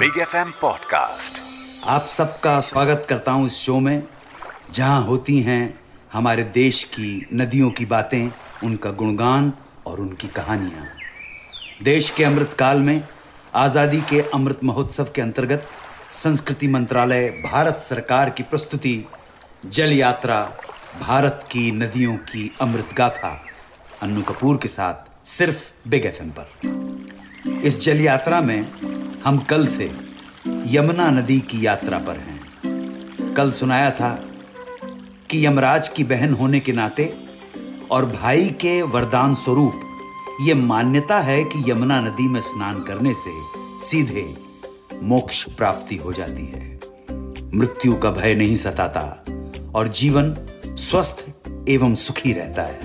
Big F M podcast आप सबका स्वागत करता हूँ इस शो में, जहाँ होती हैं हमारे देश की नदियों की बातें, उनका गुणगान और उनकी कहानियाँ। देश के अमृत काल में, आज़ादी के अमृत महोत्सव के अंतर्गत, संस्कृति मंत्रालय, भारत सरकार की प्रस्तुति, जल यात्रा, भारत की नदियों की अमृत गाथा, अन्नू कपूर के साथ सिर्फ़ बिग एफ़ पर। इस जल यात्रा में हम कल से यमुना नदी की यात्रा पर हैं। कल सुनाया था कि यमराज की बहन होने के नाते और भाई के वरदान स्वरूप यह मान्यता है कि यमुना नदी में स्नान करने से सीधे मोक्ष प्राप्ति हो जाती है। मृत्यु का भय नहीं सताता और जीवन स्वस्थ एवं सुखी रहता है।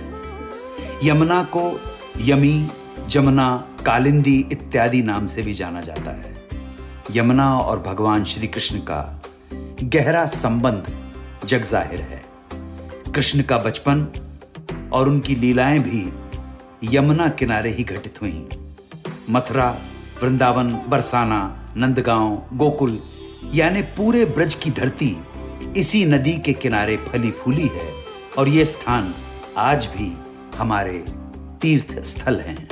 यमुना को यमी, जमुना, कालिंदी इत्यादि नाम से भी जाना जाता है। यमुना और भगवान श्री कृष्ण का गहरा संबंध जग ज़ाहिर है। कृष्ण का बचपन और उनकी लीलाएँ भी यमुना किनारे ही घटित हुई। मथुरा, वृंदावन, बरसाना, नंदगांव, गोकुल, यानी पूरे ब्रज की धरती इसी नदी के किनारे फली फूली है और ये स्थान आज भी हमारे तीर्थ स्थल हैं।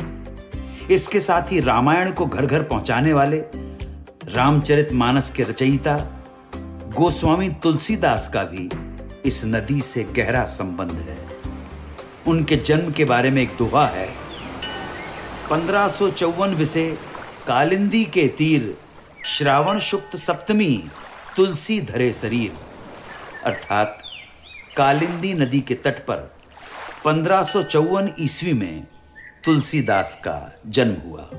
इसके साथ ही रामायण को घर घर पहुँचाने वाले रामचरित मानस के रचयिता गोस्वामी तुलसीदास का भी इस नदी से गहरा संबंध है। उनके जन्म के बारे में एक दोहा है। पंद्रह सौ चौवन विषय कालिंदी के तीर श्रावण शुक्त सप्तमी तुलसी धरे शरीर। अर्थात कालिंदी नदी के तट पर पंद्रह सौ चौवन ईस्वी में तुलसीदास का जन्म हुआ।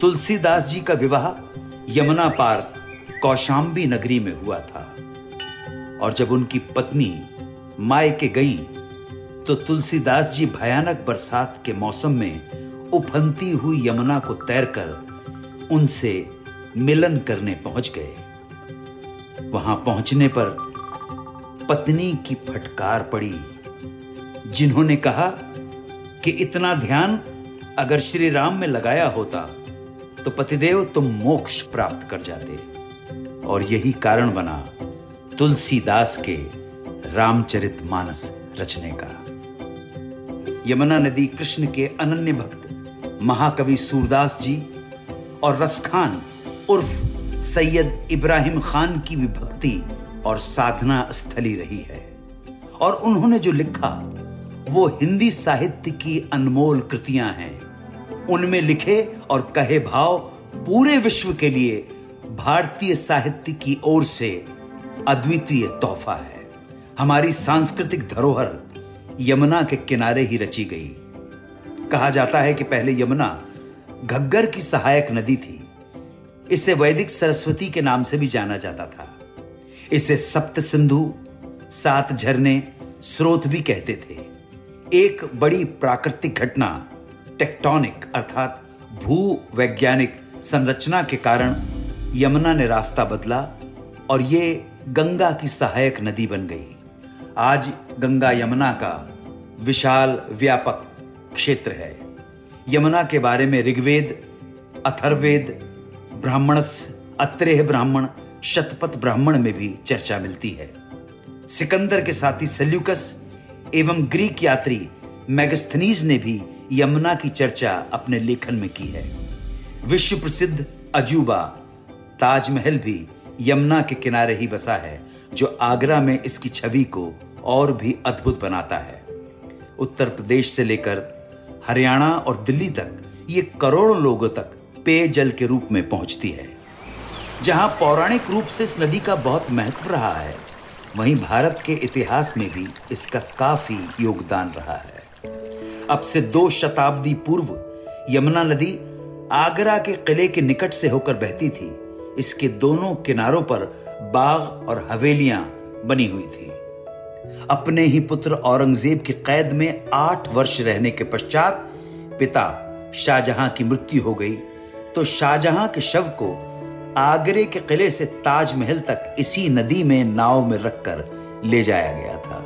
तुलसीदास जी का विवाह यमुना पार कौशाम्बी नगरी में हुआ था। और जब उनकी पत्नी माए के गई तो तुलसीदास जी भयानक बरसात के मौसम में उफनती हुई यमुना को तैरकर उनसे मिलन करने पहुँच गए। वहाँ पहुँचने पर पत्नी की फटकार पड़ी, जिन्होंने कहा कि इतना ध्यान अगर श्री राम में लगाया होता तो पतिदेव तुम मोक्ष प्राप्त कर जाते। और यही कारण बना तुलसीदास के रामचरित मानस रचने का। यमुना नदी कृष्ण के अनन्य भक्त महाकवि सूरदास जी और रसखान उर्फ़ सैयद इब्राहिम खान की भी भक्ति और साधना स्थली रही है। और उन्होंने जो लिखा, वो हिंदी साहित्य की अनमोल कृतियाँ हैं। उनमें लिखे और कहे भाव पूरे विश्व के लिए भारतीय साहित्य की ओर से अद्वितीय तोहफा है। हमारी सांस्कृतिक धरोहर यमुना के किनारे ही रची गई। कहा जाता है कि पहले यमुना घग्गर की सहायक नदी थी। इसे वैदिक सरस्वती के नाम से भी जाना जाता था। इसे सप्त सिंधु, सात झरने, स्रोत भी कहते थे। एक बड़ी प्राकृतिक घटना टेक्टोनिक अर्थात भू वैज्ञानिक संरचना के कारण यमुना ने रास्ता बदला और ये गंगा की सहायक नदी बन गई। आज गंगा यमुना का विशाल, व्यापक क्षेत्र है। यमुना के बारे में ऋग्वेद अथर्वेद ब्राह्मणस, अत्रेह ब्राह्मण, शतपथ ब्राह्मण में भी चर्चा मिलती है। सिकंदर के साथी सेल्यूकस एवं ग्रीक यात्री मैगस्थनीज ने भी यमुना की चर्चा अपने लेखन में की है। विश्व प्रसिद्ध अजूबा ताजमहल भी यमुना के किनारे ही बसा है, जो आगरा में इसकी छवि को और भी अद्भुत बनाता है। उत्तर प्रदेश से लेकर हरियाणा और दिल्ली तक ये करोड़ों लोगों तक पेयजल के रूप में पहुँचती है। जहाँ पौराणिक रूप से इस नदी का बहुत महत्व रहा है, वहीं भारत के इतिहास में भी इसका काफ़ी योगदान रहा है। अब से दो शताब्दी पूर्व यमुना नदी आगरा के किले के निकट से होकर बहती थी। इसके दोनों किनारों पर बाग और हवेलियाँ बनी हुई थी। अपने ही पुत्र औरंगज़ेब की कैद में आठ वर्ष रहने के पश्चात पिता शाहजहां की मृत्यु हो गई। तो शाहजहां के शव को आगरे के किले से ताजमहल तक इसी नदी में नाव में रखकर ले जाया गया था।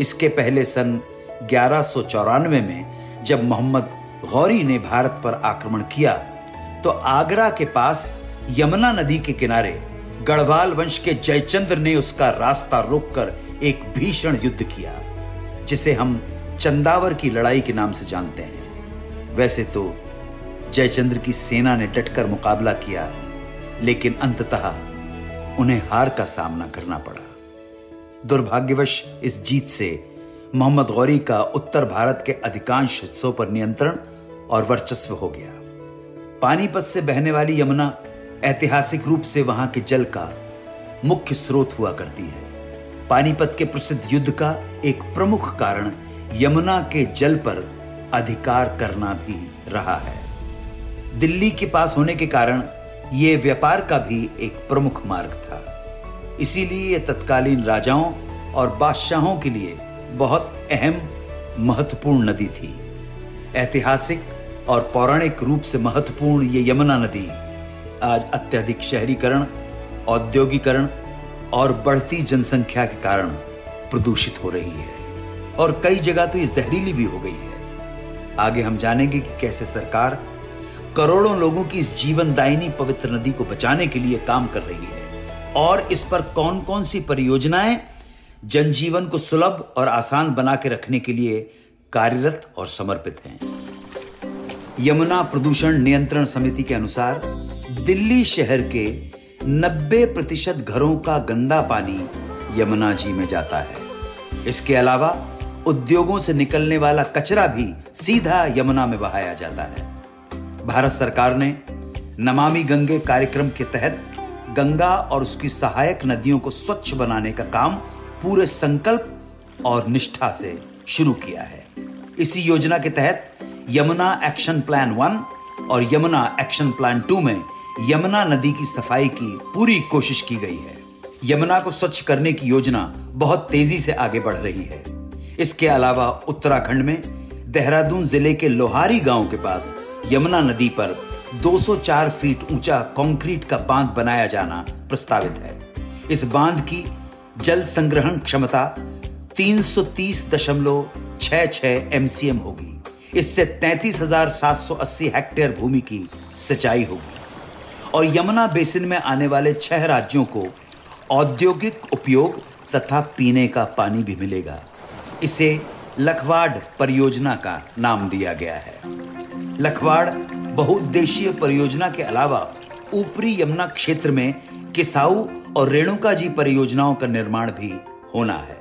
इसके पहले सन ग्यारह में जब मोहम्मद गौरी ने भारत पर आक्रमण किया तो आगरा के पास यमुना नदी के किनारे गढ़वाल वंश के जयचंद्र ने उसका रास्ता रोककर एक भीषण युद्ध किया, जिसे हम चंदावर की लड़ाई के नाम से जानते हैं। वैसे तो जयचंद्र की सेना ने डटकर मुकाबला किया, लेकिन अंततः उन्हें हार का सामना करना पड़ा। दुर्भाग्यवश इस जीत से मोहम्मद गौरी का उत्तर भारत के अधिकांश हिस्सों पर नियंत्रण और वर्चस्व हो गया। पानीपत से बहने वाली यमुना ऐतिहासिक रूप से वहाँ के जल का मुख्य स्रोत हुआ करती है। पानीपत के प्रसिद्ध युद्ध का एक प्रमुख कारण यमुना के जल पर अधिकार करना भी रहा है। दिल्ली के पास होने के कारण यह व्यापार का भी एक प्रमुख मार्ग था। इसीलिए तत्कालीन राजाओं और बादशाहों के लिए बहुत अहम, महत्वपूर्ण नदी थी। ऐतिहासिक और पौराणिक रूप से महत्वपूर्ण ये यमुना नदी आज अत्यधिक शहरीकरण, औद्योगिकरण और बढ़ती जनसंख्या के कारण प्रदूषित हो रही है। और कई जगह तो ये जहरीली भी हो गई है। आगे हम जानेंगे कि कैसे सरकार करोड़ों लोगों की इस जीवनदायिनी पवित्र नदी को बचाने के लिए काम कर रही है। और इस पर कौन कौन सी परियोजनाएँ जनजीवन को सुलभ और आसान बना के रखने के लिए कार्यरत और समर्पित हैं। यमुना प्रदूषण नियंत्रण समिति के अनुसार, दिल्ली शहर के 90 प्रतिशत घरों का गंदा पानी यमुना जी में जाता है। इसके अलावा, उद्योगों से निकलने वाला कचरा भी सीधा यमुना में बहाया जाता है। भारत सरकार ने नमामि गंगे कार्यक्रम के तहत गंगा और उसकी सहायक नदियों को स्वच्छ बनाने का काम पूरे संकल्प और निष्ठा से शुरू किया है। इसी योजना के तहत यमुना एक्शन प्लान वन और यमुना एक्शन प्लान टू में यमुना नदी की सफ़ाई की पूरी कोशिश की गई है। यमुना को स्वच्छ करने की योजना बहुत तेज़ी से आगे बढ़ रही है। इसके अलावा उत्तराखंड में देहरादून ज़िले के लोहारी गाँव के पास यमुना नदी पर 204 फीट ऊँचा कंक्रीट का बाँध बनाया जाना प्रस्तावित है। इस बाँध की जल संग्रहण क्षमता 330.66 एमसीएम होगी। इससे 33,780 हेक्टेयर भूमि की सिंचाई होगी। और यमुना बेसिन में आने वाले छह राज्यों को औद्योगिक उपयोग तथा पीने का पानी भी मिलेगा। इसे लखवाड़ परियोजना का नाम दिया गया है। लखवाड़ बहुउद्देशीय परियोजना के अलावा ऊपरी यमुना क्षेत्र में किसाऊ और रेणुका जी परियोजनाओं का निर्माण भी होना है।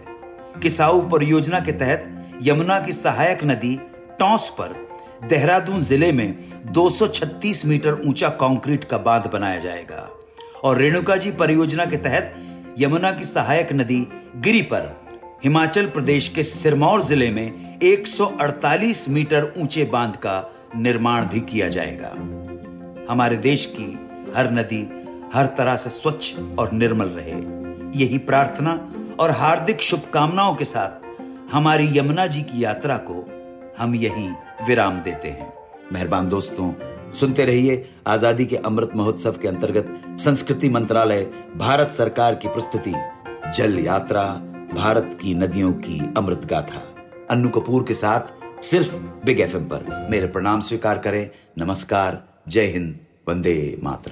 किसाऊ परियोजना के तहत यमुना की सहायक नदी टॉस पर देहरादून ज़िले में 236 मीटर ऊँचा कंक्रीट का बाँध बनाया जाएगा और रेणुका जी परियोजना के तहत यमुना की सहायक नदी गिरी पर हिमाचल प्रदेश के सिरमौर ज़िले में 148 मीटर ऊँचे बाँध का निर्माण भी किया जाएगा। हमारे देश की हर नदी हर तरह से स्वच्छ और निर्मल रहे। यही प्रार्थना और हार्दिक शुभकामनाओं के साथ हमारी यमुना जी की यात्रा को हम यही विराम देते हैं। मेहरबान दोस्तों, सुनते रहिए आज़ादी के अमृत महोत्सव के अंतर्गत संस्कृति मंत्रालय, भारत सरकार की प्रस्तुति, जल यात्रा, भारत की नदियों की अमृत गाथा। अन्नू कपूर के साथ सिर्फ़ बिग एफएम पर मेरे प्रणाम स्वीकार करें। नमस्कार, जय हिंद, वंदे मातर